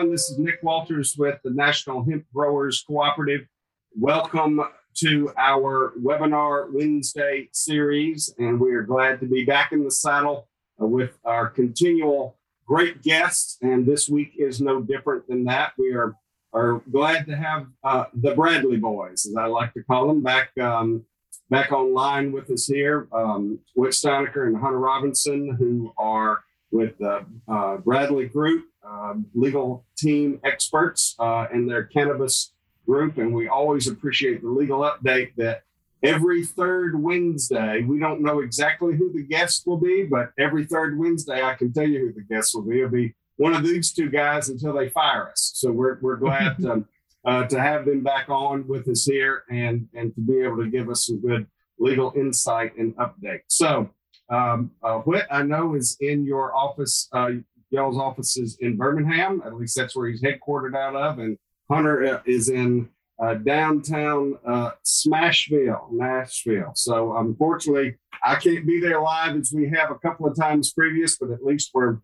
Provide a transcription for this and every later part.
everyone. This is Nick Walters with the National Hemp Growers Cooperative. Welcome to our webinar Wednesday series, and we are glad to be back in the saddle with our continual great guests. And this week is no different than that. We are are glad to have uh, the Bradley boys, as I like to call them, back um, back online with us here. Um, Whit Steinecker and Hunter Robinson, who are with the uh, Bradley Group, uh, legal team experts uh, in their cannabis group. And we always appreciate the legal update that every third Wednesday, we don't know exactly who the guest will be, but every third Wednesday, I can tell you who the guest will be. It'll be one of these two guys until they fire us. So we're, we're glad to, uh, to have them back on with us here and, and to be able to give us some good legal insight and update. So, um, uh, Whit, I know, is in your office, uh, y'all's offices in Birmingham. At least that's where he's headquartered out of. And Hunter uh, is in uh, downtown uh, Smashville, Nashville. So unfortunately, I can't be there live as we have a couple of times previous, but at least we're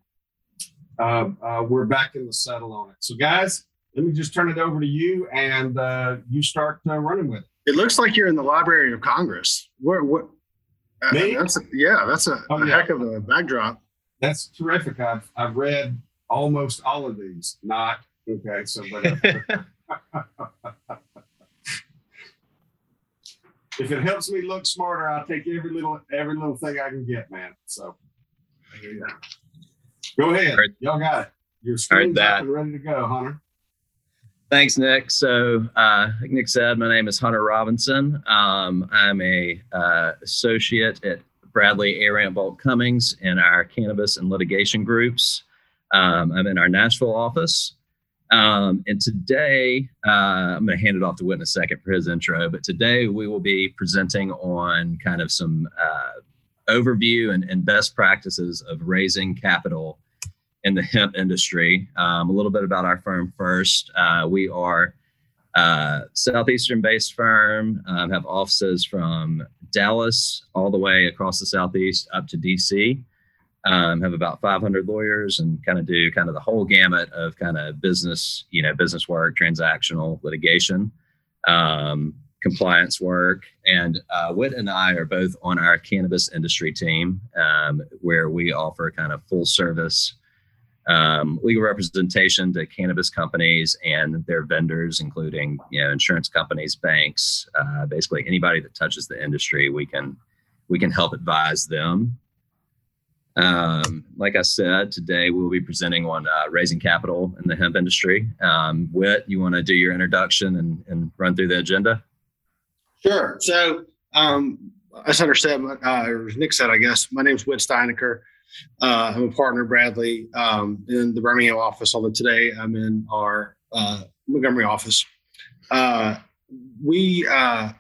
uh, uh, we're back in the saddle on it. So guys, let me just turn it over to you, and uh, you start running with it. It looks like you're in the Library of Congress. Where what? Me? that's a, yeah, that's a, oh, a yeah. heck of a backdrop. That's terrific. I've I've read almost all of these. Not okay, so if it helps me look smarter, I'll take every little every little thing I can get, man. So go ahead. Right. Y'all got it. Your screen's up and ready to go, Hunter. Thanks, Nick. So, uh, like Nick said, my name is Hunter Robinson. Um, I'm a uh, associate at Bradley Arant Boult Cummings in our cannabis and litigation groups. Um, I'm in our Nashville office. Um, and today, uh, I'm going to hand it off to Whit in a second for his intro. But today, we will be presenting on kind of some uh, overview and, and, best practices of raising capital in the hemp industry. Um, a little bit about our firm first. Uh, we are a southeastern based firm, um, have offices from Dallas all the way across the southeast up to DC um, have about 500 lawyers and kind of do kind of the whole gamut of kind of business, you know, business work, transactional litigation, um, compliance work. And uh, Whit and I are both on our cannabis industry team, um, where we offer kind of full service um, legal representation to cannabis companies and their vendors, including you know insurance companies, banks, uh, basically anybody that touches the industry. We can we can help advise them um, like I said, today we'll be presenting on uh, raising capital in the hemp industry. Um, Whit, you want to do your introduction and, and, run through the agenda? Sure. So, um, as Hunter said, uh, or Nick said, I guess, my name is Whit Steinecker. Uh, I'm a partner Bradley um, in the Birmingham office, although today I'm in our uh, Montgomery office. Uh, we uh,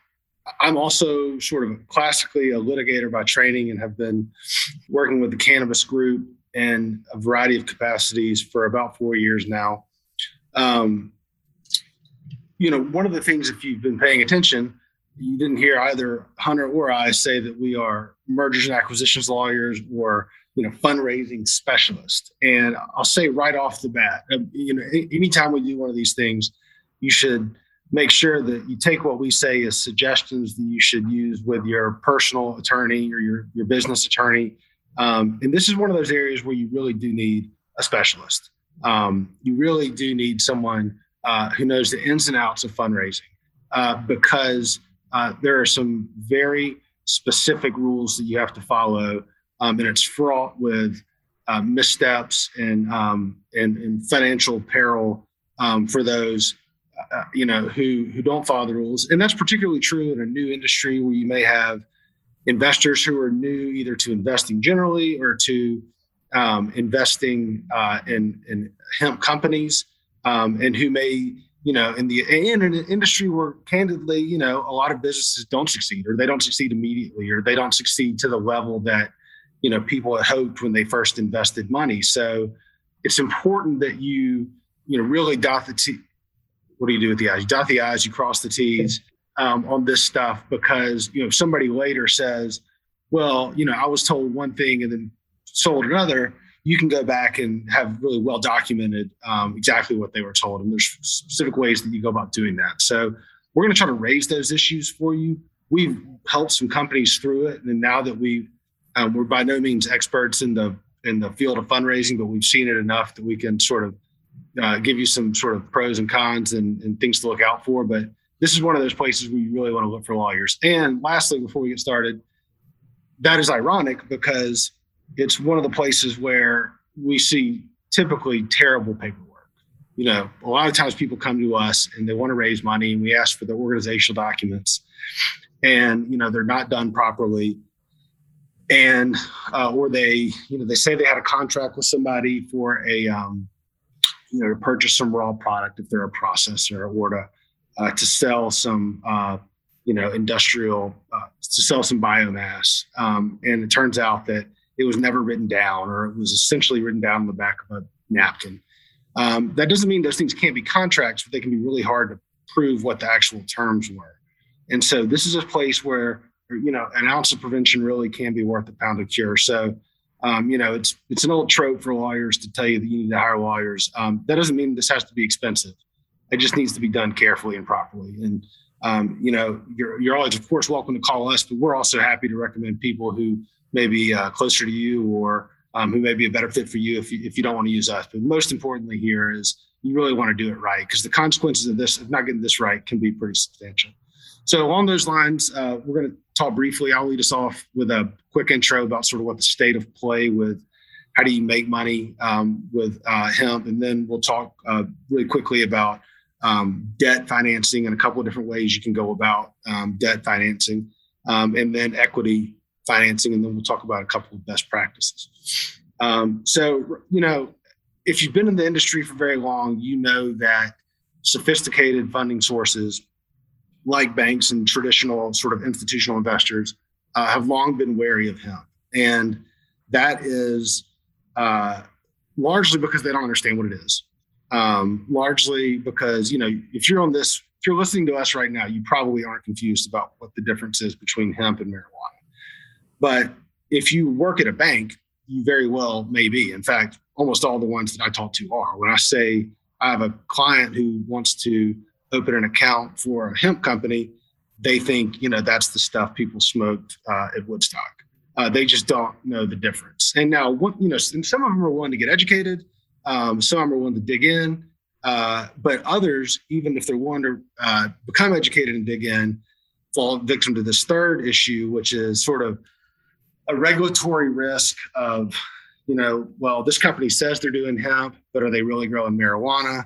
I'm also sort of classically a litigator by training and have been working with the cannabis group in a variety of capacities for about four years now. Um, you know, one of the things, if you've been paying attention, you didn't hear either Hunter or I say that we are mergers and acquisitions lawyers or you know fundraising specialist And I'll say right off the bat, um, you know, anytime we do one of these things, you should make sure that you take what we say as suggestions that you should use with your personal attorney or your, your business attorney. Um, and this is one of those areas where you really do need a specialist. Um, you really do need someone uh, who knows the ins and outs of fundraising uh, because uh, there are some very specific rules that you have to follow, um, and it's fraught with uh, missteps and, um, and, and financial peril um, for those uh, you know, who who don't follow the rules, and that's particularly true in a new industry where you may have investors who are new either to investing generally or to um, investing uh, in in hemp companies, um, and who may you know in the in an industry where candidly you know a lot of businesses don't succeed or they don't succeed immediately or they don't succeed to the level that you know people had hoped when they first invested money. So it's important that you you know really dot the t what do you do with the I's? You dot the I's, you cross the T's um, on this stuff because, you know, if somebody later says, well, you know, I was told one thing and then sold another, you can go back and have really well documented um, exactly what they were told. And there's specific ways that you go about doing that. So we're going to try to raise those issues for you. We've helped some companies through it, and now that we um, we're by no means experts in the in the field of fundraising, but we've seen it enough that we can sort of uh, give you some sort of pros and cons and, and things to look out for. But this is one of those places where you really want to look for lawyers. And lastly, before we get started, that is ironic because it's one of the places where we see typically terrible paperwork. You know, a lot of times people come to us and they want to raise money and we ask for the organizational documents and, you know, they're not done properly. And, uh, or they, you know, they say they had a contract with somebody for a, um, you know, to purchase some raw product if they're a processor or to, uh, to sell some, uh, you know, industrial, uh, to sell some biomass. Um, and it turns out that it was never written down or it was essentially written down on the back of a napkin. Um, that doesn't mean those things can't be contracts, but they can be really hard to prove what the actual terms were. And so this is a place where you know an ounce of prevention really can be worth a pound of cure. So um, you know it's it's an old trope for lawyers to tell you that you need to hire lawyers. Um, that doesn't mean this has to be expensive. It just needs to be done carefully and properly. And um, you know you're you're always of course welcome to call us, but we're also happy to recommend people who maybe uh, closer to you or um, who may be a better fit for you if you, if you don't want to use us. But most importantly here is you really want to do it right because the consequences of this, of not getting this right, can be pretty substantial. So along those lines, uh, we're going to talk briefly. I'll lead us off with a quick intro about sort of what the state of play with how do you make money um, with uh, hemp, and then we'll talk uh, really quickly about um, debt financing and a couple of different ways you can go about um, debt financing, um, and then equity financing, and then we'll talk about a couple of best practices. Um, so, you know, if you've been in the industry for very long, you know that sophisticated funding sources like banks and traditional sort of institutional investors uh, have long been wary of hemp. And that is uh, largely because they don't understand what it is. Um, largely because, you know, if you're on this, if you're listening to us right now, you probably aren't confused about what the difference is between hemp and marijuana. But if you work at a bank, you very well may be. In fact, almost all the ones that I talk to are. When I say I have a client who wants to open an account for a hemp company, they think, you know, that's the stuff people smoked uh, at Woodstock. Uh, they just don't know the difference. And now, what, you know, and some of them are willing to get educated. Um, some are willing to dig in. Uh, but others, even if they're willing to uh, become educated and dig in, fall victim to this third issue, which is sort of a regulatory risk of, you know, well, this company says they're doing hemp, but are they really growing marijuana?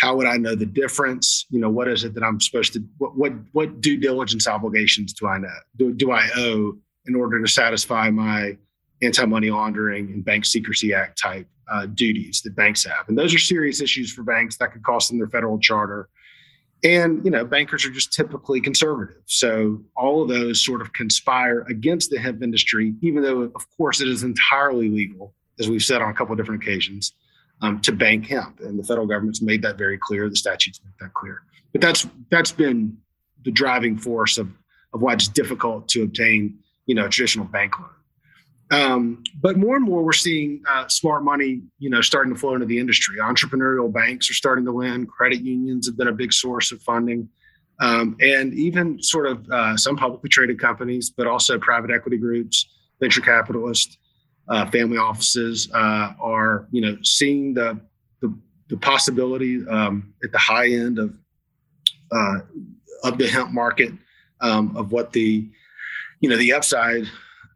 How would I know the difference? You know, what is it that I'm supposed to? What what, what due diligence obligations do I know? Do, do I owe in order to satisfy my anti-money laundering and bank secrecy act type uh, duties that banks have? And those are serious issues for banks that could cost them their federal charter and you know bankers are just typically conservative so all of those sort of conspire against the hemp industry even though of course it is entirely legal as we've said on a couple of different occasions um, to bank hemp. And the federal government's made that very clear. The statutes make that clear. But that's that's been the driving force of of why it's difficult to obtain you know traditional bank loan. Um, but more and more, we're seeing uh, smart money, you know, starting to flow into the industry. Entrepreneurial banks are starting to lend. Credit unions have been a big source of funding, um, and even sort of uh, some publicly traded companies, but also private equity groups, venture capitalists, uh, family offices uh, are, you know, seeing the the, the possibility um, at the high end of uh, of the hemp market um, of what the, you know, the upside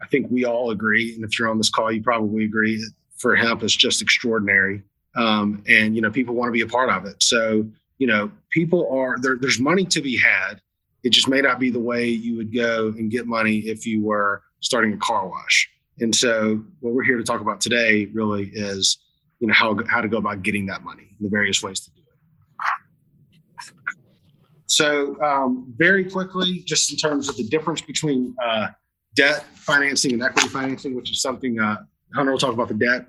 I think we all agree, and if you're on this call, you probably agree for hemp is just extraordinary. Um, and you know, people want to be a part of it. So you know, people are there. There's money to be had. It just may not be the way you would go and get money if you were starting a car wash. And so, what we're here to talk about today really is, you know, how how to go about getting that money, and the various ways to do it. So, um, very quickly, just in terms of the difference between uh, debt financing and equity financing, which is something uh, Hunter will talk about the debt.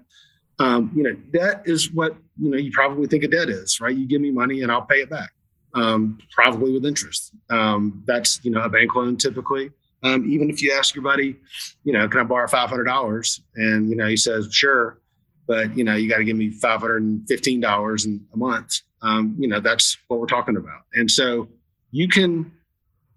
Um, you know, debt is what you know you probably think a debt is, right? You give me money and I'll pay it back, um, probably with interest. Um, that's you know a bank loan typically. Um, even if you ask your buddy, you know, can I borrow five hundred dollars, and you know he says sure, but you know, you got to give me five hundred and fifteen dollars in a month. Um, you know, that's what we're talking about. And so you can,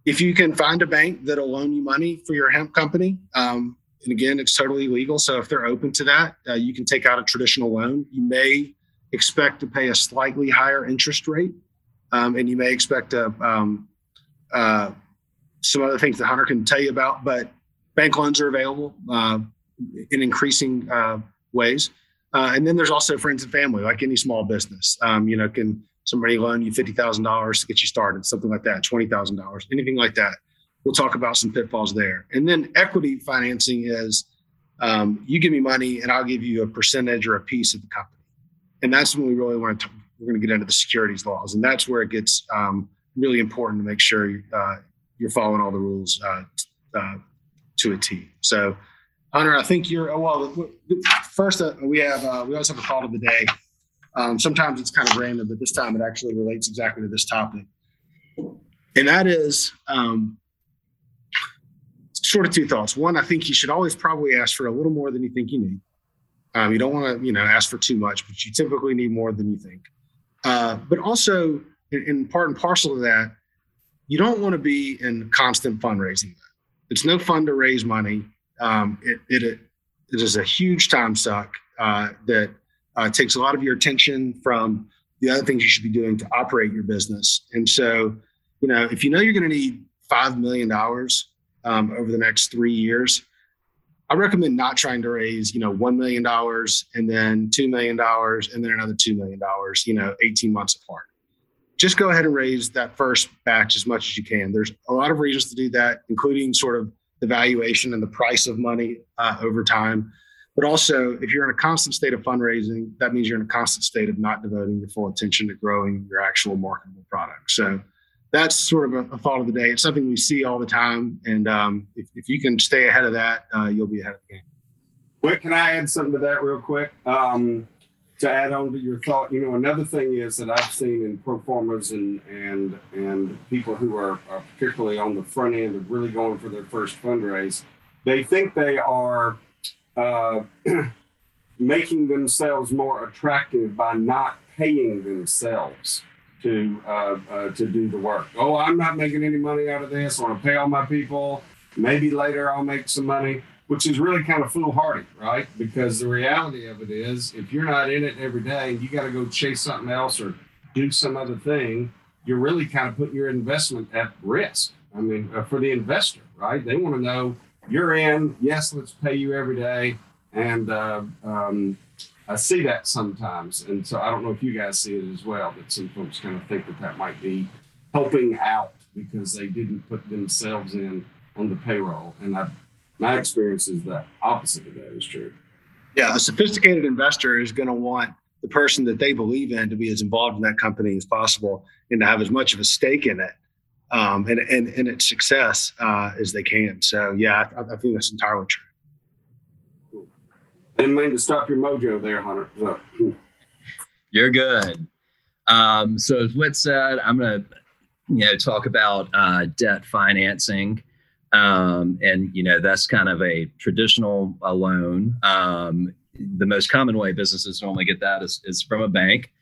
if you can find a bank that'll loan you money for your hemp company, um, and again, it's totally legal. So if they're open to that, uh, you can take out a traditional loan. You may expect to pay a slightly higher interest rate, um, and you may expect a, um, uh, some other things that Hunter can tell you about. But bank loans are available uh, in increasing uh, ways. Uh, and then there's also friends and family, like any small business. Um, you know, can somebody loan you fifty thousand dollars to get you started, something like that, twenty thousand dollars, anything like that. We'll talk about some pitfalls there. And then equity financing is um, you give me money and I'll give you a percentage or a piece of the company. And that's when we really want to. We're going to get into the securities laws, and that's where it gets um, really important to make sure uh, you're following all the rules uh, uh, to a T. So Hunter, I think you're oh, well. First, uh, we have uh, we always have a call of the day. Um, sometimes it's kind of random, but this time it actually relates exactly to this topic, and that is um, sort of two thoughts. One, I think you should always probably ask for a little more than you think you need. Um, you don't want to, you know, ask for too much, but you typically need more than you think. Uh, but also, in, in part and parcel of that, you don't want to be in constant fundraising. It's no fun to raise money um, it, it, it is a huge time suck uh, that uh, takes a lot of your attention from the other things you should be doing to operate your business. And so, you know, if you know you're going to need $5 million um, over the next three years, I recommend not trying to raise, you know, $1 million and then $2 million and then another $2 million, you know, 18 months apart. Just go ahead and raise that first batch as much as you can. There's a lot of reasons to do that, including sort of the valuation and the price of money uh, over time. But also, if you're in a constant state of fundraising, that means you're in a constant state of not devoting your full attention to growing your actual marketable product. So that's sort of a, a thought of the day. It's something we see all the time. And um, if, if, you can stay ahead of that, uh, you'll be ahead of the game. Wait, can I add something to that real quick? Um, to add on to your thought, you know, another thing is that I've seen in performers and and and people who are, are, particularly on the front end of really going for their first fundraise, they think they are uh, making themselves more attractive by not paying themselves to uh, uh, to do the work. Oh, I'm not making any money out of this. I want to pay all my people. Maybe later I'll make some money which is really kind of foolhardy, right? Because the reality of it is, if you're not in it every day and you got to go chase something else or do some other thing, you're really kind of putting your investment at risk. I mean, uh, for the investor, right? They want to know you're in. Yes, let's pay you every day, and uh, um, I see that sometimes, and so I don't know if you guys see it as well. But some folks kind of think that that might be helping out because they didn't put themselves in on the payroll, and I my experience is the opposite of that is true. Yeah, a sophisticated investor is going to want the person that they believe in to be as involved in that company as possible and to have as much of a stake in it um, and, and, and its success uh, as they can. So, yeah, I, I think that's entirely true. Didn't mean to stop your mojo there, Hunter. So, You're good. Um, so, as Whit said, I'm going to you know talk about uh, debt financing um, and you know that's kind of a traditional uh, loan. Um, the most common way businesses normally get that is, is from a bank.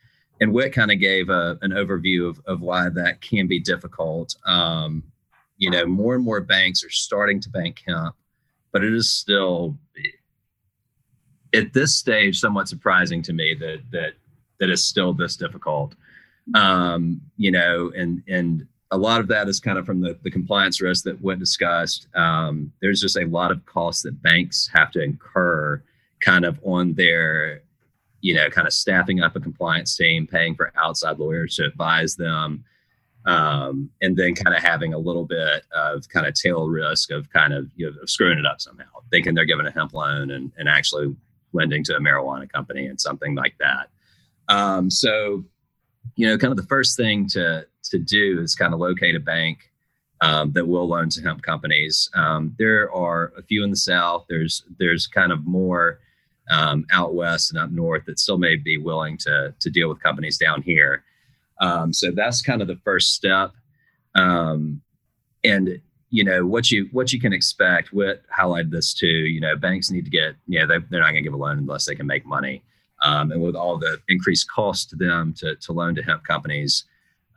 And Whit kind of gave a, an overview of, of why that can be difficult. Um, you know, more and more banks are starting to bank hemp, but it is still at this stage somewhat surprising to me that that that is still this difficult. Um, you know, and and a lot of that is kind of from the, the compliance risk that Whit discussed. Um, there's just a lot of costs that banks have to incur kind of on their, you know, kind of staffing up a compliance team, paying for outside lawyers to advise them, um, and then kind of having a little bit of kind of tail risk of kind of, you know, of screwing it up somehow, thinking they're giving a hemp loan and, and actually lending to a marijuana company and something like that. Um, so, you know, kind of the first thing to to do is kind of locate a bank um, that will loan to hemp companies. Um, there are a few in the south. There's there's kind of more um, out west and up north that still may be willing to to deal with companies down here. Um, so that's kind of the first step. Um, and you know what you what you can expect. Whit highlighted this too. You know, banks need to get. You know, they, they're not going to give a loan unless they can make money. Um, and with all the increased cost to them to, to loan to hemp companies,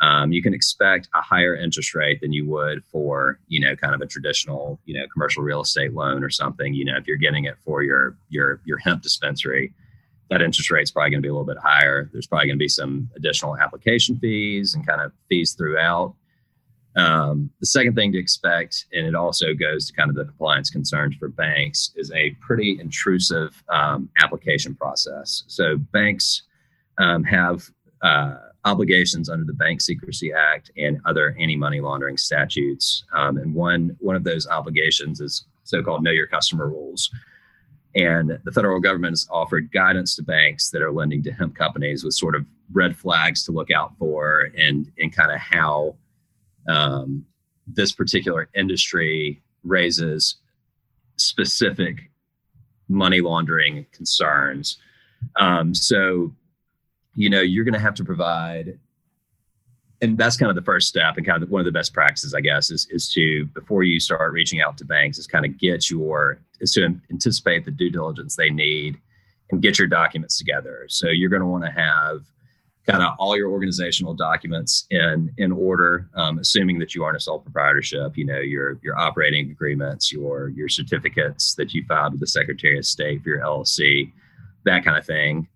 um, you can expect a higher interest rate than you would for you know kind of a traditional you know commercial real estate loan or something. You know, if you're getting it for your your your hemp dispensary, that interest rate is probably going to be a little bit higher. There's probably going to be some additional application fees and kind of fees throughout. Um, the second thing to expect, and it also goes to kind of the compliance concerns for banks, is a pretty intrusive um, application process. So banks um, have uh, obligations under the Bank Secrecy Act and other anti-money laundering statutes, um, and one one of those obligations is so-called Know Your Customer rules. And the federal government has offered guidance to banks that are lending to hemp companies with sort of red flags to look out for and, and kind of how um, this particular industry raises specific money laundering concerns. Um, so, you know, you're going to have to provide, and that's kind of the first step, and kind of one of the best practices, I guess, is is to before you start reaching out to banks, is kind of get your is to anticipate the due diligence they need and get your documents together. So you're going to want to have kind of all your organizational documents in in order, um, assuming that you aren't a sole proprietorship. You know your your operating agreements, your your certificates that you filed with the Secretary of State for your LLC, that kind of thing.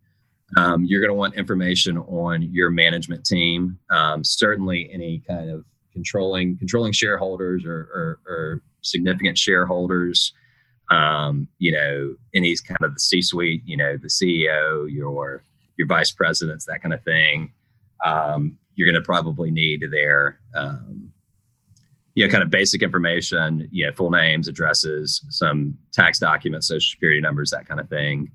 Um, you're going to want information on your management team. Um, certainly, any kind of controlling controlling shareholders or, or, or significant shareholders. Um, you know, any kind of the C-suite. You know, the CEO, your your vice presidents, that kind of thing. Um, you're going to probably need their, um, you know, kind of basic information, you know, full names, addresses, some tax documents, social security numbers, that kind of thing.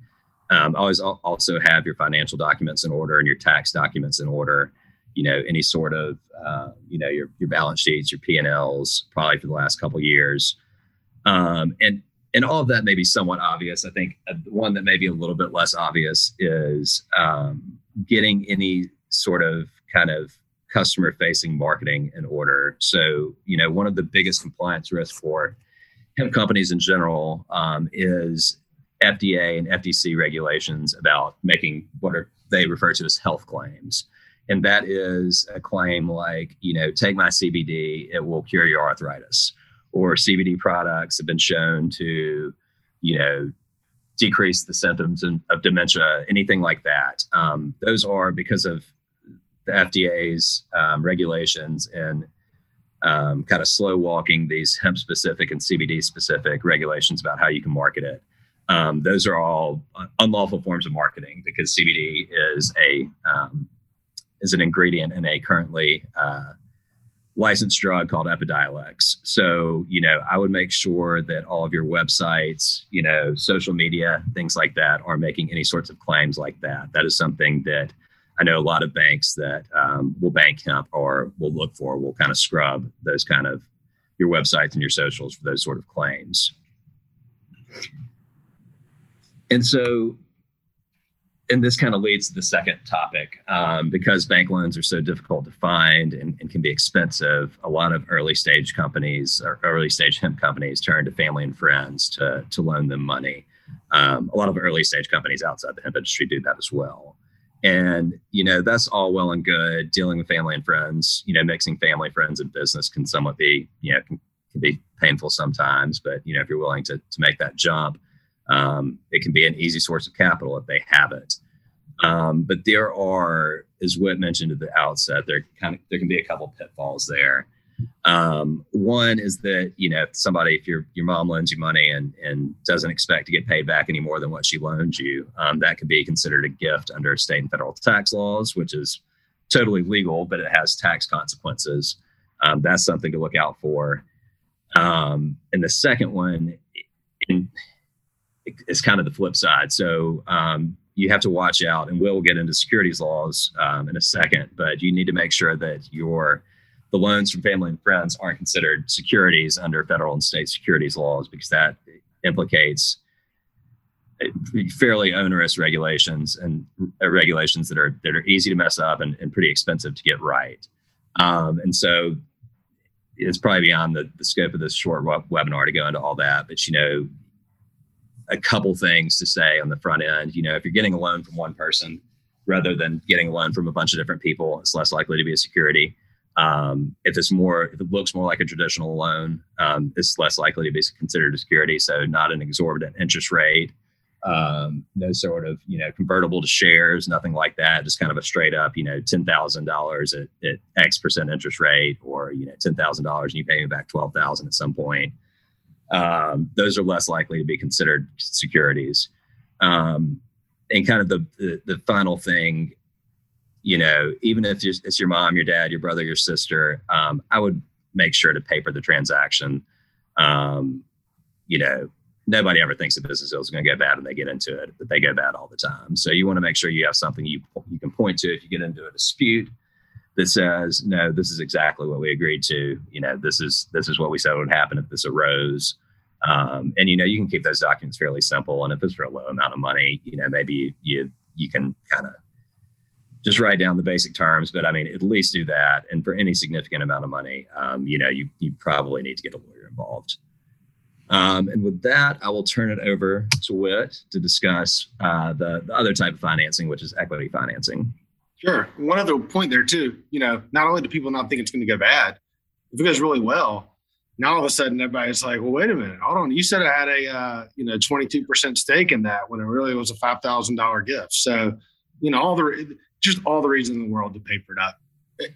Um, always also have your financial documents in order and your tax documents in order. You know, any sort of, uh, you know, your your balance sheets, your P and Ls, probably for the last couple years, um, and and all of that may be somewhat obvious. I think uh, one that may be a little bit less obvious is um, getting any sort of kind of customer facing marketing in order. So, you know, one of the biggest compliance risks for hemp companies in general um, is FDA and FTC regulations about making what are they refer to as health claims. And that is a claim like, you know, take my CBD, it will cure your arthritis or CBD products have been shown to, you know, decrease the symptoms of dementia, anything like that. Um, those are because of the FDA's um, regulations and um, kind of slow walking these hemp specific and CBD specific regulations about how you can market it. Um, those are all unlawful forms of marketing because CBD is a um, is an ingredient in a currently uh, licensed drug called Epidiolex. So, you know, I would make sure that all of your websites, you know, social media, things like that are making any sorts of claims like that. That is something that I know a lot of banks that um, will bank hemp or will look for, will kind of scrub those kind of your websites and your socials for those sort of claims. And so and this kind of leads to the second topic um, because bank loans are so difficult to find and, and, can be expensive a lot of early stage companies or early stage hemp companies turn to family and friends to, to loan them money. Um, a lot of early stage companies outside the hemp industry do that as well. And you know that's all well and good dealing with family and friends you know mixing family friends and business can somewhat be you know can, can be painful sometimes but you know if you're willing to, to make that jump um, it can be an easy source of capital if they have it. Um, but there are, as Whit mentioned at the outset, there kind of there can be a couple pitfalls there. Um, one is that you know if somebody, if your your mom loans you money and and doesn't expect to get paid back any more than what she loaned you, um, that could be considered a gift under state and federal tax laws, which is totally legal, but it has tax consequences. Um, that's something to look out for. Um, and the second one, in, is kind of the flip side. So um, you have to watch out, and we'll get into securities laws um, in a second. But you need to make sure that your the loans from family and friends aren't considered securities under federal and state securities laws because that implicates fairly onerous regulations and uh, regulations that are that are easy to mess up and, and pretty expensive to get right. Um, and so it's probably beyond the, the scope of this short webinar to go into all that. But you know, a couple things to say on the front end. You know, if you're getting a loan from one person rather than getting a loan from a bunch of different people, it's less likely to be a security. Um, if it's more, if it looks more like a traditional loan, um, it's less likely to be considered a security. So not an exorbitant interest rate, um, no sort of you know convertible to shares, nothing like that. Just kind of a straight up, you know, ten thousand dollars at X percent interest rate, or you know, ten thousand dollars and you pay me back twelve thousand at some point. Um, those are less likely to be considered securities. Um, and kind of the, the, the final thing you know, even if it's your mom, your dad, your brother, your sister, um, I would make sure to paper the transaction. Um, you know, nobody ever thinks a business deal is going to go bad when they get into it, but they go bad all the time. So you want to make sure you have something you you can point to if you get into a dispute that says, no, this is exactly what we agreed to. You know, this is this is what we said would happen if this arose. Um, and you know, you can keep those documents fairly simple. And if it's for a low amount of money, you know, maybe you you can kind of just write down the basic terms, but I mean, at least do that. And for any significant amount of money, um, you know, you, you probably need to get a lawyer involved. Um, and with that, I will turn it over to Whit to discuss uh, the, the other type of financing, which is equity financing. Sure. One other point there too, you know, not only do people not think it's going to go bad, if it goes really well, now all of a sudden everybody's like, well, wait a minute, hold on. You said I had a, uh, you know, 22% stake in that when it really was a $5,000 gift. So, you know, all the, just all the reason in the world to paper it up.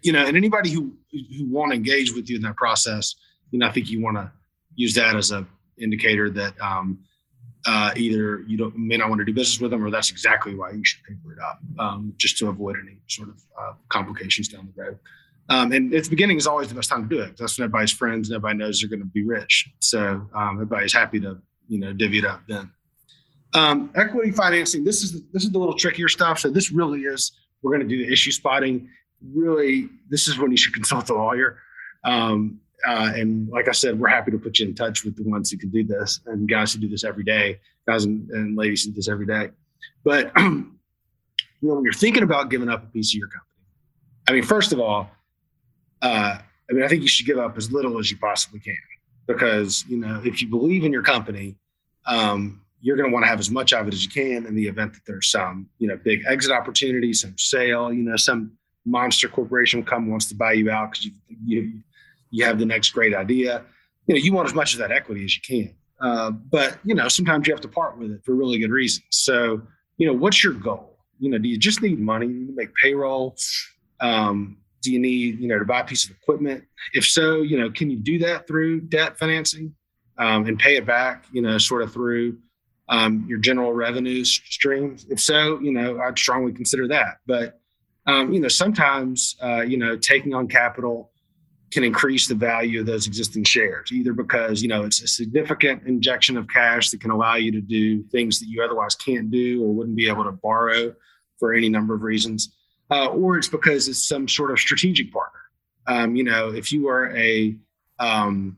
You know, and anybody who who want to engage with you in that process, you know, I think you want to use that as a indicator that um, uh, either you don't may not want to do business with them, or that's exactly why you should paper it up, um, just to avoid any sort of uh, complications down the road. Um, and at the beginning is always the best time to do it. That's when everybody's friends and everybody knows they're going to be rich. So um, everybody's happy to you know divvy it up then. Um, equity financing. This is this is the little trickier stuff. So this really is we're going to do the issue spotting. Really, this is when you should consult a lawyer. Um, uh, and like I said, we're happy to put you in touch with the ones who can do this and guys who do this every day, guys and, and ladies who do this every day. But you know, when you're thinking about giving up a piece of your company, I mean, first of all, uh, I mean, I think you should give up as little as you possibly can because you know if you believe in your company, um, you're going to want to have as much of it as you can in the event that there's some, you know, big exit opportunity, some sale, you know, some monster corporation come wants to buy you out because you, you you have the next great idea. You know, you want as much of that equity as you can. Uh, but you know, sometimes you have to part with it for really good reasons. So, you know, what's your goal? You know, do you just need money? to make payroll? Um, do you need, you know, to buy a piece of equipment? If so, you know, can you do that through debt financing um, and pay it back? You know, sort of through um, your general revenue streams? If so, you know, I'd strongly consider that. But um, you know, sometimes uh, you know, taking on capital can increase the value of those existing shares, either because you know it's a significant injection of cash that can allow you to do things that you otherwise can't do or wouldn't be able to borrow for any number of reasons, uh, or it's because it's some sort of strategic partner. Um, you know, if you are a um,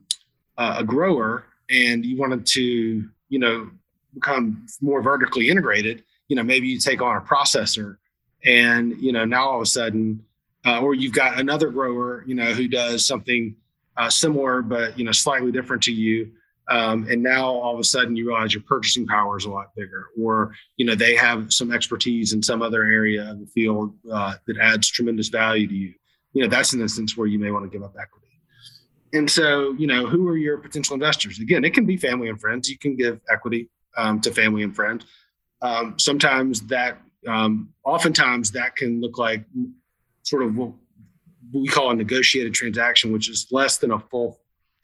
a grower and you wanted to, you know, become more vertically integrated, you know, maybe you take on a processor and, you know, now all of a sudden, uh, or you've got another grower, you know, who does something uh, similar, but, you know, slightly different to you. Um, and now all of a sudden you realize your purchasing power is a lot bigger, or, you know, they have some expertise in some other area of the field uh, that adds tremendous value to you. You know, that's an instance where you may want to give up equity. And so, you know, who are your potential investors? Again, it can be family and friends. You can give equity um, to family and friends. Um, sometimes that, um, oftentimes that can look like sort of what we call a negotiated transaction, which is less than a full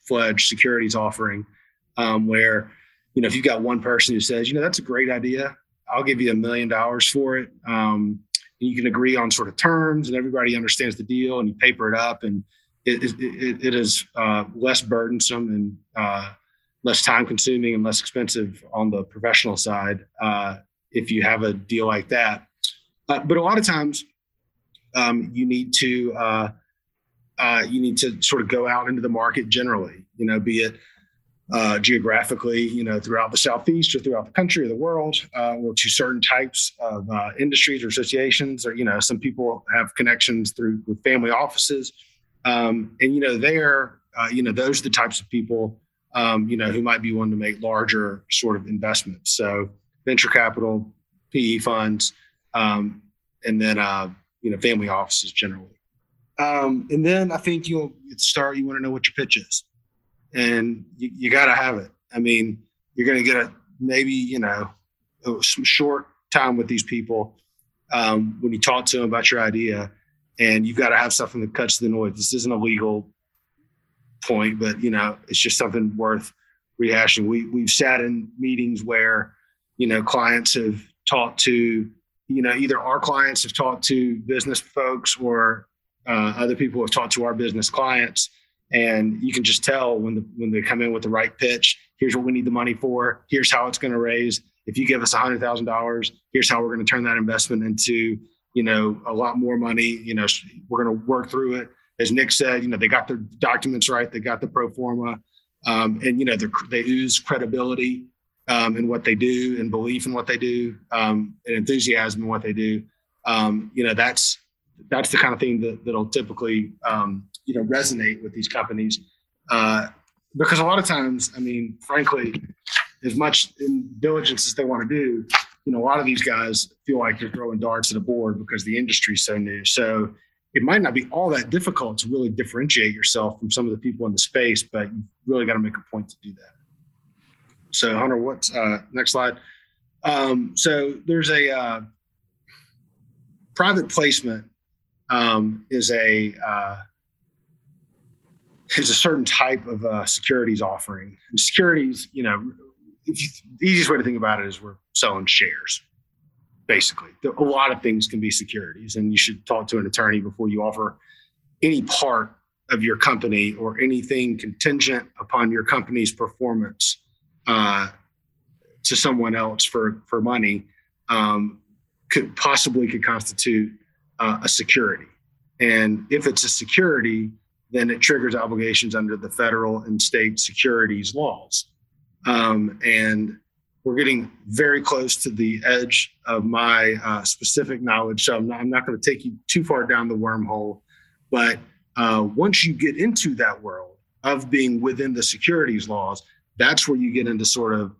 fledged securities offering, um, where, you know, if you've got one person who says, you know, that's a great idea, I'll give you a million dollars for it. Um, and you can agree on sort of terms and everybody understands the deal and you paper it up and it, it, it is uh, less burdensome and uh, less time consuming and less expensive on the professional side uh, if you have a deal like that. Uh, but a lot of times um, you need to uh, uh, you need to sort of go out into the market generally, you know, be it uh, geographically, you know, throughout the southeast or throughout the country or the world, uh, or to certain types of uh, industries or associations, or you know, some people have connections through with family offices, um, and you know, there, you know, those are the types of people um, you know, who might be wanting to make larger sort of investments. So venture capital, PE funds, um, and then uh, you know family offices generally. Um, and then I think you'll start. You want to know what your pitch is, and you, you got to have it. I mean, you're going to get a maybe you know some short time with these people um, when you talk to them about your idea, and you've got to have something that cuts the noise. This isn't a legal point, but you know, it's just something worth rehashing. We we've sat in meetings where you know clients have talked to you know either our clients have talked to business folks or uh, other people have talked to our business clients. And you can just tell when the when they come in with the right pitch here's what we need the money for here's how it's going to raise. If you give us $100000 here's how we're going to turn that investment into you know a lot more money. You know we're going to work through it. As nick said you know they got their documents right they got the pro forma. Um, and you know they ooze credibility um, in what they do and belief in what they do um, and enthusiasm in what they do. Um, you know, that's that's the kind of thing that that'll typically um, you know resonate with these companies uh, because a lot of times, I mean, frankly, as much in diligence as they want to do, you know, a lot of these guys feel like they're throwing darts at a board because the industry's so new. So it might not be all that difficult to really differentiate yourself from some of the people in the space, but you've really got to make a point to do that. So Hunter, what's uh, next slide? Um, so there's a uh, private placement um, is a uh, is a certain type of uh, securities offering. And securities, you know, you, the easiest way to think about it is we're selling shares. Basically, a lot of things can be securities, and you should talk to an attorney before you offer any part of your company or anything contingent upon your company's performance uh, to someone else for for money um, could possibly could constitute uh, a security. And if it's a security, then it triggers obligations under the federal and state securities laws. Um, and we're getting very close to the edge of my uh, specific knowledge. So I'm not, not going to take you too far down the wormhole. But uh, once you get into that world of being within the securities laws, that's where you get into sort of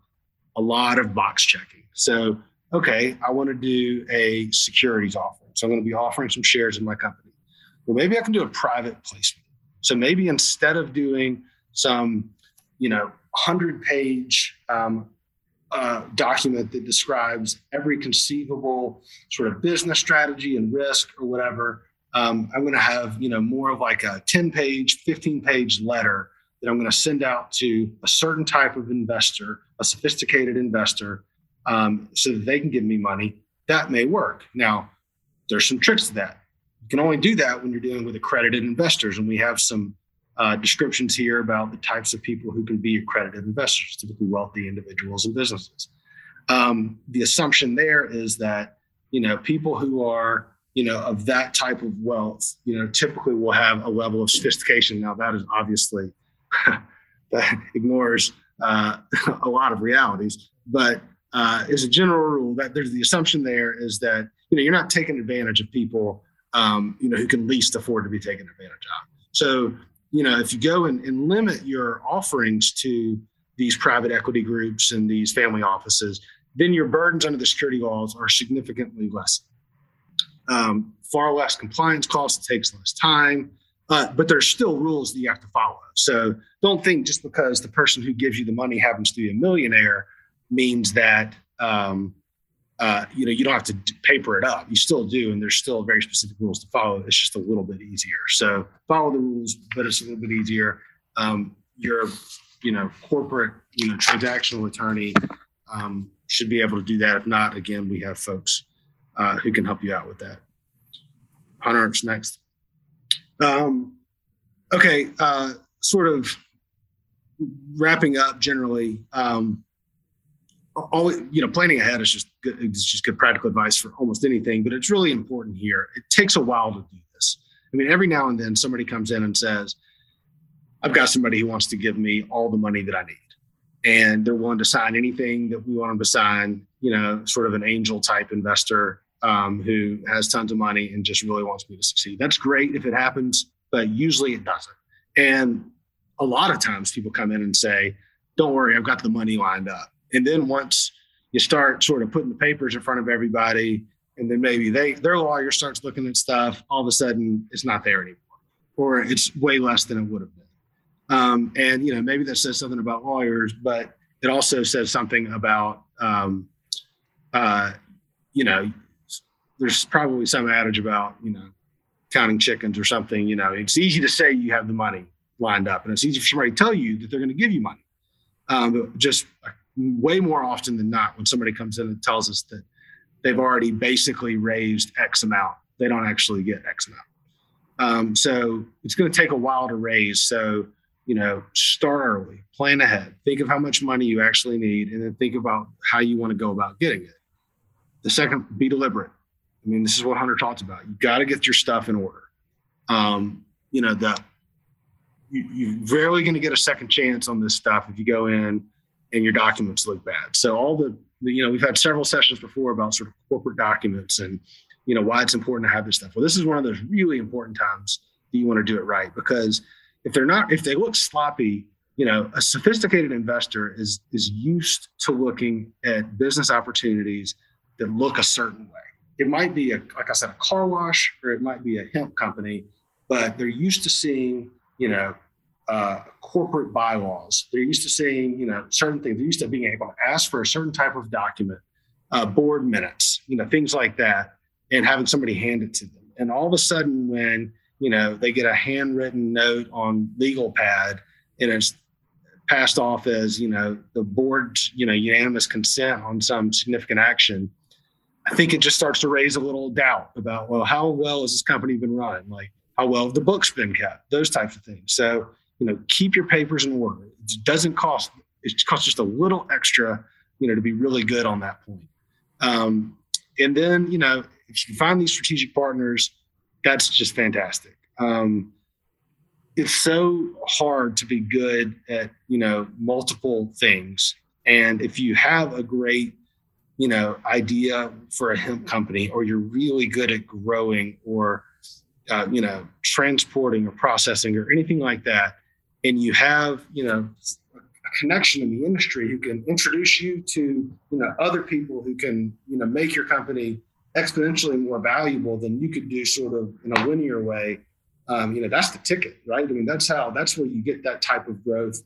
a lot of box checking. So, okay, I want to do a securities offering. So I'm going to be offering some shares in my company. Well, maybe I can do a private placement. So maybe instead of doing some, you know, 100 page um, uh, document that describes every conceivable sort of business strategy and risk or whatever, um, I'm going to have, you know, more of like a 10 page, 15 page letter that I'm going to send out to a certain type of investor, a sophisticated investor, um, so that they can give me money. That may work. Now, there's some tricks to that. You can only do that when you're dealing with accredited investors, and we have some uh, descriptions here about the types of people who can be accredited investors, typically wealthy individuals and businesses. Um, the assumption there is that you know people who are you know of that type of wealth, you know, typically will have a level of sophistication. Now, that is obviously that ignores uh, a lot of realities. But uh, as a general rule, that there's the assumption there is that you know you're not taking advantage of people um, you know who can least afford to be taken advantage of. So you know if you go and, and limit your offerings to these private equity groups and these family offices, then your burdens under the security laws are significantly less. Um, far less compliance costs, it takes less time. Uh, but there's still rules that you have to follow. So don't think just because the person who gives you the money happens to be a millionaire means that um, uh, you know you don't have to paper it up. You still do, and there's still very specific rules to follow. It's just a little bit easier. So follow the rules, but it's a little bit easier. Um, your you know corporate you know transactional attorney um, should be able to do that. If not, again, we have folks uh, who can help you out with that. Hunter, next. Um, okay, uh, sort of wrapping up generally. Um, all you know, planning ahead is just good, it's just good practical advice for almost anything, but it's really important here. It takes a while to do this. I mean, every now and then somebody comes in and says, "I've got somebody who wants to give me all the money that I need." and they're willing to sign anything that we want them to sign. You know, sort of an angel type investor um, who has tons of money and just really wants me to succeed. That's great if it happens, but usually it doesn't. And a lot of times people come in and say, "Don't worry, I've got the money lined up." And then once you start sort of putting the papers in front of everybody, and then maybe they their lawyer starts looking at stuff, all of a sudden it's not there anymore, or it's way less than it would have been. Um, and you know maybe that says something about lawyers, but it also says something about um, uh, you know there's probably some adage about you know counting chickens or something. You know, it's easy to say you have the money lined up, and it's easy for somebody to tell you that they're going to give you money. Um, but just way more often than not, when somebody comes in and tells us that they've already basically raised X amount, they don't actually get X amount. Um, so it's going to take a while to raise. So you know, start early, plan ahead, think of how much money you actually need, and then think about how you want to go about getting it. The second, be deliberate. I mean, this is what Hunter talked about. You got to get your stuff in order. Um, you know, the you, you're rarely going to get a second chance on this stuff if you go in and your documents look bad. So all the, the, you know, we've had several sessions before about sort of corporate documents and you know why it's important to have this stuff. Well, this is one of those really important times that you want to do it right because if they're not, if they look sloppy, you know, a sophisticated investor is is used to looking at business opportunities that look a certain way it might be a like I said, a car wash or it might be a hemp company, but they're used to seeing, you know, uh, corporate bylaws. They're used to seeing, you know, certain things. They're used to being able to ask for a certain type of document, uh, board minutes, you know, things like that, and having somebody hand it to them. And all of a sudden, when you know they get a handwritten note on legal pad and it's passed off as you know the board's you know unanimous consent on some significant action I think it just starts to raise a little doubt about, well, how well has this company been run? Like, how well have the books been kept? Those types of things. So, you know, keep your papers in order. It doesn't cost, it costs just a little extra, you know, to be really good on that point. Um, and then, you know, if you find these strategic partners, that's just fantastic. Um, it's so hard to be good at, you know, multiple things. And if you have a great you know idea for a hemp company or you're really good at growing or uh, you know transporting or processing or anything like that and you have you know a connection in the industry who can introduce you to you know other people who can you know make your company exponentially more valuable than you could do sort of in a linear way. Um, you know that's the ticket right? I mean that's how that's where you get that type of growth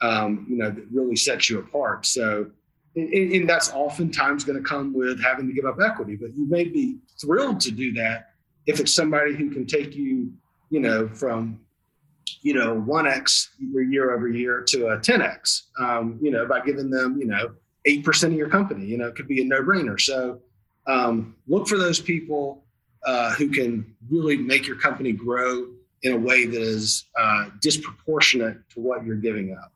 um, you know that really sets you apart. So and, and that's oftentimes going to come with having to give up equity. But you may be thrilled to do that if it's somebody who can take you, you know, from you know one x year over year to a 10x, um, you know, by giving them you know eight percent of your company. You know, it could be a no brainer. So um, look for those people uh, who can really make your company grow in a way that is uh, disproportionate to what you're giving up.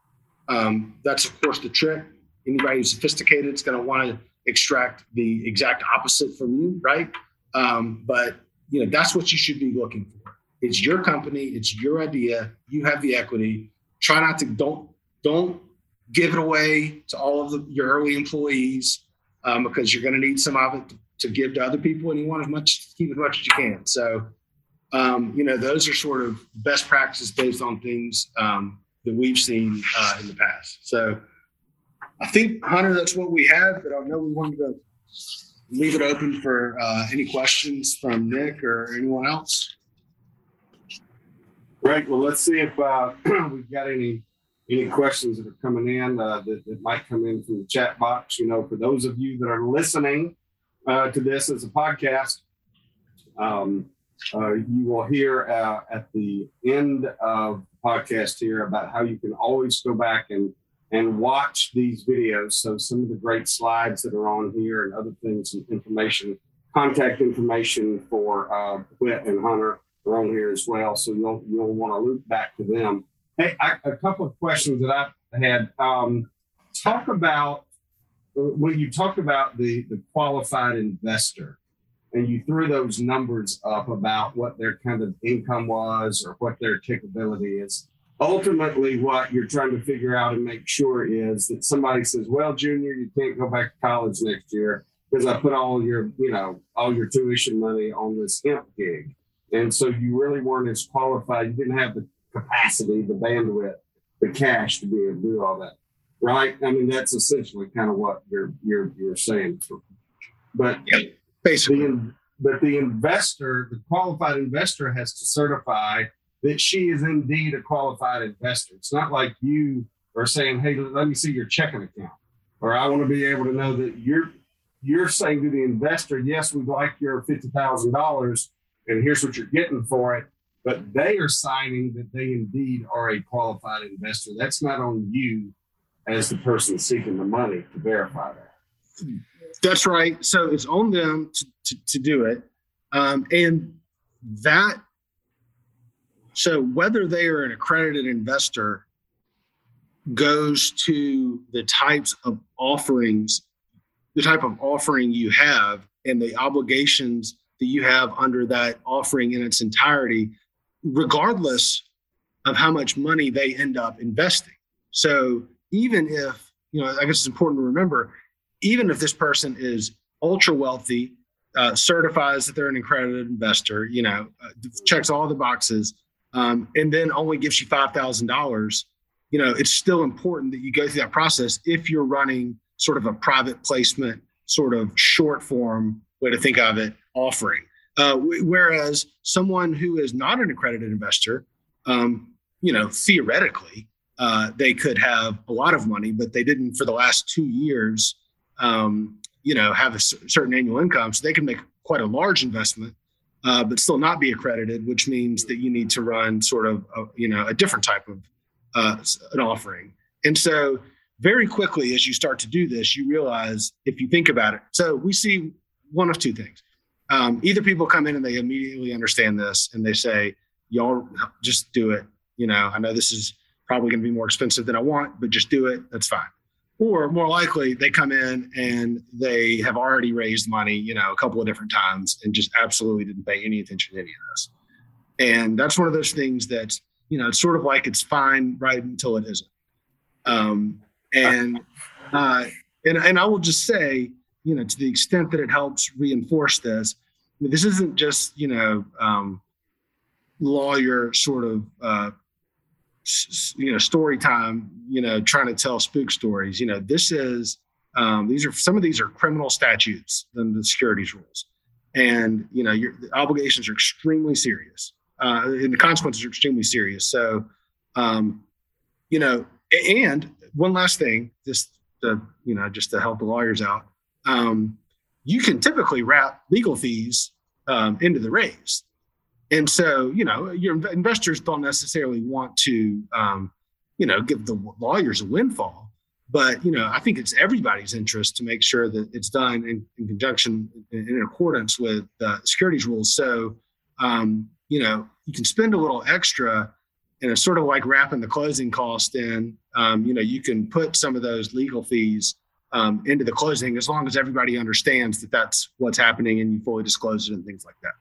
Um, that's of course the trick anybody who's sophisticated is going to want to extract the exact opposite from you, right? Um, but you know that's what you should be looking for. It's your company, it's your idea. You have the equity. Try not to don't don't give it away to all of the, your early employees um, because you're going to need some of it to, to, give to other people, and you want as much keep as much as you can. So, um, you know, those are sort of best practices based on things um, that we've seen uh, in the past. So. I think, Hunter, that's what we have, but I know we wanted to leave it open for uh, any questions from Nick or anyone else. Great. Well, let's see if uh, we've got any any questions that are coming in uh, that, that might come in from the chat box. You know, for those of you that are listening uh, to this as a podcast, um, uh, you will hear uh, at the end of the podcast here about how you can always go back and and watch these videos. So some of the great slides that are on here and other things and information, contact information for uh, Whit and Hunter are on here as well. So you'll you'll want to loop back to them. Hey, I, a couple of questions that I had. Um, talk about when you talk about the the qualified investor and you threw those numbers up about what their kind of income was or what their capability is ultimately what you're trying to figure out and make sure is that somebody says, well, junior, you can't go back to college next year because I put all your, you know, all your tuition money on this hemp gig. And so you really weren't as qualified. You didn't have the capacity, the bandwidth the cash to be able to do all that, right? I mean, that's essentially kind of what you're you're you're saying. But yep, basically, the, but the investor, the qualified investor, has to certify that she is indeed a qualified investor. It's not like you are saying, "Hey, let me see your checking account," or "I want to be able to know that you're." You're saying to the investor, "Yes, we'd like your fifty thousand dollars, and here's what you're getting for it." but they are signing that they indeed are a qualified investor. That's not on you as the person seeking the money to verify that. That's right. So it's on them to, to, to do it. Um, and that, so whether they are an accredited investor goes to the types of offerings, the type of offering you have, and the obligations that you have under that offering in its entirety regardless of how much money they end up investing. So even if, you know, I guess it's important to remember, even if this person is ultra wealthy, uh, certifies that they're an accredited investor, you know, uh, checks all the boxes, um, and then only gives you $5,000, you know, it's still important that you go through that process if you're running sort of a private placement, sort of short form way to think of it offering. Uh, whereas someone who is not an accredited investor, um, you know, theoretically, uh, they could have a lot of money, but they didn't for the last two years, um, you know, have a certain annual income. So they can make quite a large investment, uh, but still not be accredited, which means that you need to run sort of, a, you know, a different type of uh, an offering. And so very quickly, as you start to do this, you realize if you think about it. So we see one of two things um, either people come in and they immediately understand this and they say, y'all just do it. You know, I know this is probably going to be more expensive than I want, but just do it. That's fine. Or more likely, they come in and they have already raised money, you know, a couple of different times and just absolutely didn't pay any attention to any of this. And that's one of those things that, you know, it's sort of like it's fine right until it isn't. Um, and, uh, and, and I will just say, you know, to the extent that it helps reinforce this, I mean, this isn't just, you know, um, lawyer sort of, uh, you know, story time, you know, trying to tell spook stories. You know, this is, um, these are, some of these are criminal statutes than the securities rules. And, you know, your obligations are extremely serious. Uh, and the consequences are extremely serious. So, um, you know, and one last thing, just to, you know, just to help the lawyers out um, you can typically wrap legal fees um, into the raise. And so, you know, your investors don't necessarily want to, um, you know, give the lawyers a windfall. But, you know, I think it's everybody's interest to make sure that it's done in, in conjunction, in, in, accordance with the securities rules. So, um, you know, you can spend a little extra and it's sort of like wrapping the closing cost in. Um, you know, you can put some of those legal fees um, into the closing as long as everybody understands that that's what's happening and you fully disclose it and things like that.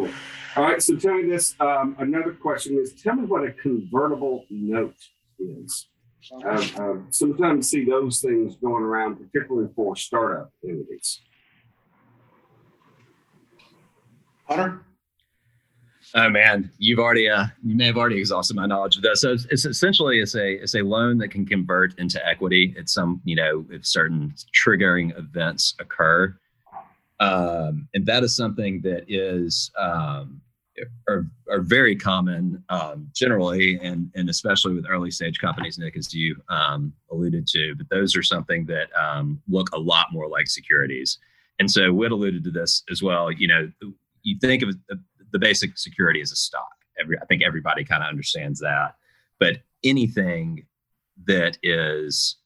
All right, cool. All right, so tell me this. Um, another question is tell me what a convertible note is. Uh, uh, sometimes see those things going around, particularly for startup entities. Hunter? Oh man, you've already uh, you may have already exhausted my knowledge of that. So it's, it's, essentially it's a it's a loan that can convert into equity at some you know if certain triggering events occur, um, and that is something that is um, are are very common um, generally, and and especially with early stage companies, Nick, as you um, alluded to. But those are something that um, look a lot more like securities, and so Whit alluded to this as well. You know, you think of the basic security as a stock. Every I think everybody kind of understands that. But anything that is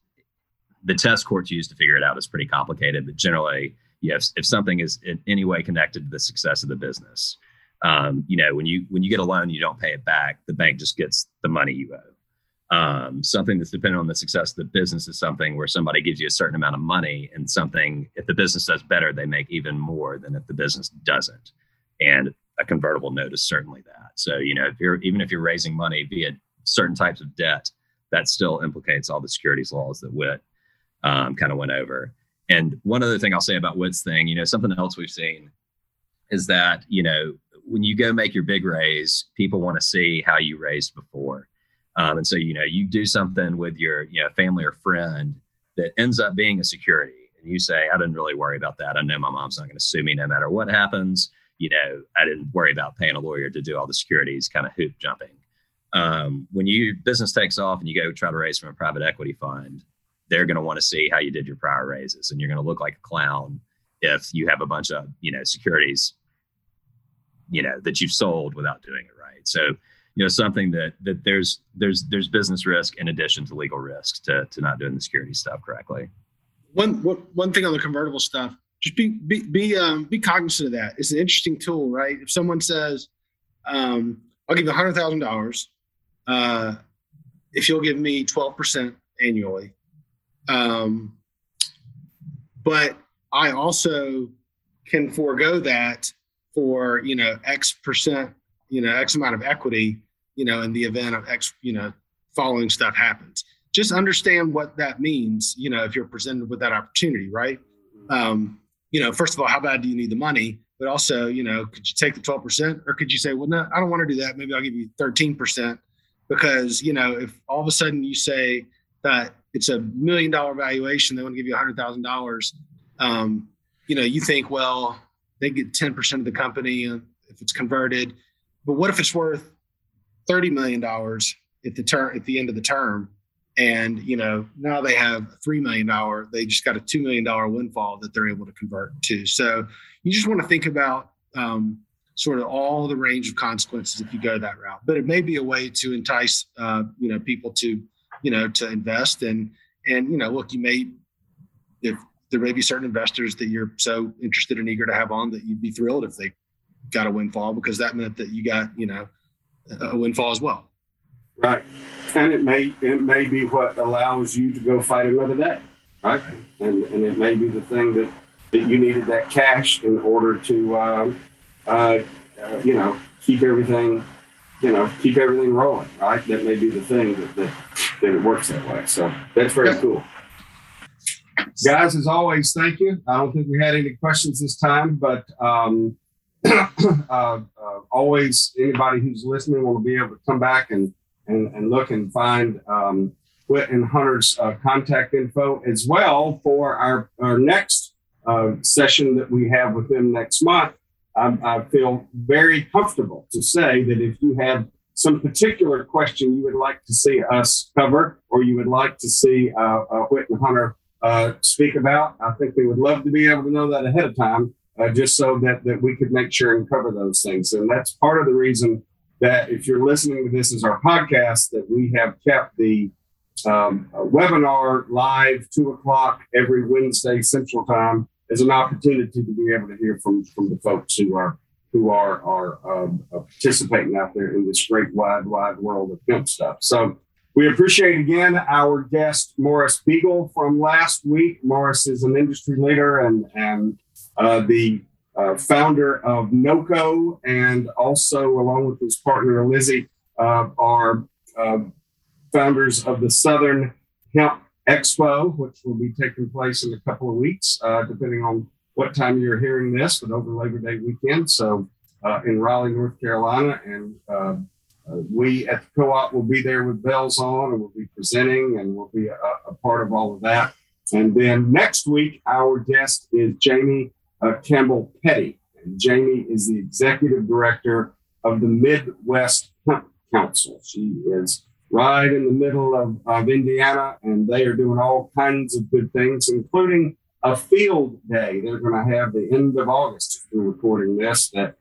the test courts use to figure it out is pretty complicated. But generally, yes, if something is in any way connected to the success of the business, um, you know, when you when you get a loan, you don't pay it back. The bank just gets the money you owe. Um, something that's dependent on the success of the business is something where somebody gives you a certain amount of money, and something if the business does better, they make even more than if the business doesn't. And a convertible note is certainly that. So, you know, if you're even if you're raising money via certain types of debt, that still implicates all the securities laws that Whit um, kind of went over. And one other thing I'll say about Woods thing, you know, something else we've seen is that, you know, when you go make your big raise, people want to see how you raised before. Um, and so, you know, you do something with your, you know, family or friend that ends up being a security, and you say, I didn't really worry about that. I know my mom's not going to sue me no matter what happens. You know, I didn't worry about paying a lawyer to do all the securities kind of hoop jumping. Um, when your business takes off and you go try to raise from a private equity fund, they're going to want to see how you did your prior raises, and you're going to look like a clown if you have a bunch of you know securities, you know that you've sold without doing it right. So you know something that that there's there's there's business risk in addition to legal risk to to not doing the security stuff correctly. One one thing on the convertible stuff, just be be be um, be cognizant of that. It's an interesting tool, right? If someone says, um, "I'll give you hundred thousand uh, dollars if you'll give me twelve percent annually," um, but I also can forego that for you know X percent, you know X amount of equity, you know, in the event of X, you know, following stuff happens. Just understand what that means, you know, if you're presented with that opportunity, right? Um, you know, first of all, how bad do you need the money? But also, you know, could you take the 12% or could you say, well, no, I don't want to do that. Maybe I'll give you 13% because, you know, if all of a sudden you say that it's a million dollar valuation, they want to give you a hundred thousand dollars. Um, you know, you think, well, they get 10% of the company if it's converted. But what if it's worth $30 million at the term at the end of the term? And you know, now they have three million dollar, they just got a two million dollar windfall that they're able to convert to. So you just want to think about um, sort of all the range of consequences if you go that route. But it may be a way to entice uh, you know people to you know to invest and and you know look you may if there may be certain investors that you're so interested and eager to have on that you'd be thrilled if they got a windfall because that meant that you got you know a windfall as well. Right. And it may it may be what allows you to go fight another day right? And and it may be the thing that that you needed that cash in order to um, uh, uh, you know keep everything you know keep everything rolling right? That may be the thing that, that that it works that way. So that's very cool. Guys, as always, thank you. I don't think we had any questions this time, but um, uh, uh, always anybody who's listening will be able to come back and and, and look and find um, Whit and Hunter's uh, contact info as well for our, our next uh, session that we have with them next month. I, I feel very comfortable to say that if you have some particular question you would like to see us cover or you would like to see uh, uh, Hunter uh, speak about, I think we would love to be able to know that ahead of time, uh, just so that, that we could make sure and cover those things. And that's part of the reason that if you're listening to this as our podcast, that we have kept the um, webinar live two o'clock every Wednesday Central Time as an opportunity to be able to hear from from the folks who are who are are um, uh, participating out there in this great wide wide world of hemp stuff. So we appreciate again our guest Morris Beegle from last week. Morris is an industry leader and and uh, the uh, founder of NOCO, and also along with his partner Lizzie uh, are um, founders of the Southern Hemp Expo, which will be taking place in a couple of weeks, uh, depending on what time you're hearing this, but over Labor Day weekend. So uh, in Raleigh, North Carolina, and uh, uh, we at the co-op will be there with bells on, and we'll be presenting, and we'll be a, a part of all of that. And then next week, our guest is Jamie uh, Campbell Petty. And Jamie is the executive director of the Midwest Hemp Council. She is right in the middle of, of Indiana, and they are doing all kinds of good things, including a field day. They're going to have the end of August. We're recording this that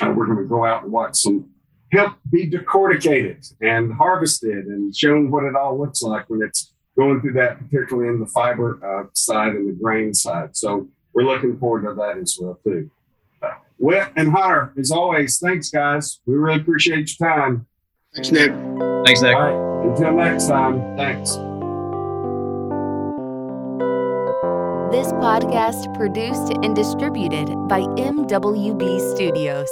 uh, we're going to go out and watch some hemp be decorticated and harvested and shown what it all looks like when it's going through that, particularly in the fiber uh, side and the grain side. So we're looking forward to that as well too. Uh, Whit and Hunter, as always, thanks guys. We really appreciate your time. Thanks, Nick. Thanks, Nick. All right, until next time, thanks. This podcast produced and distributed by MWB Studios.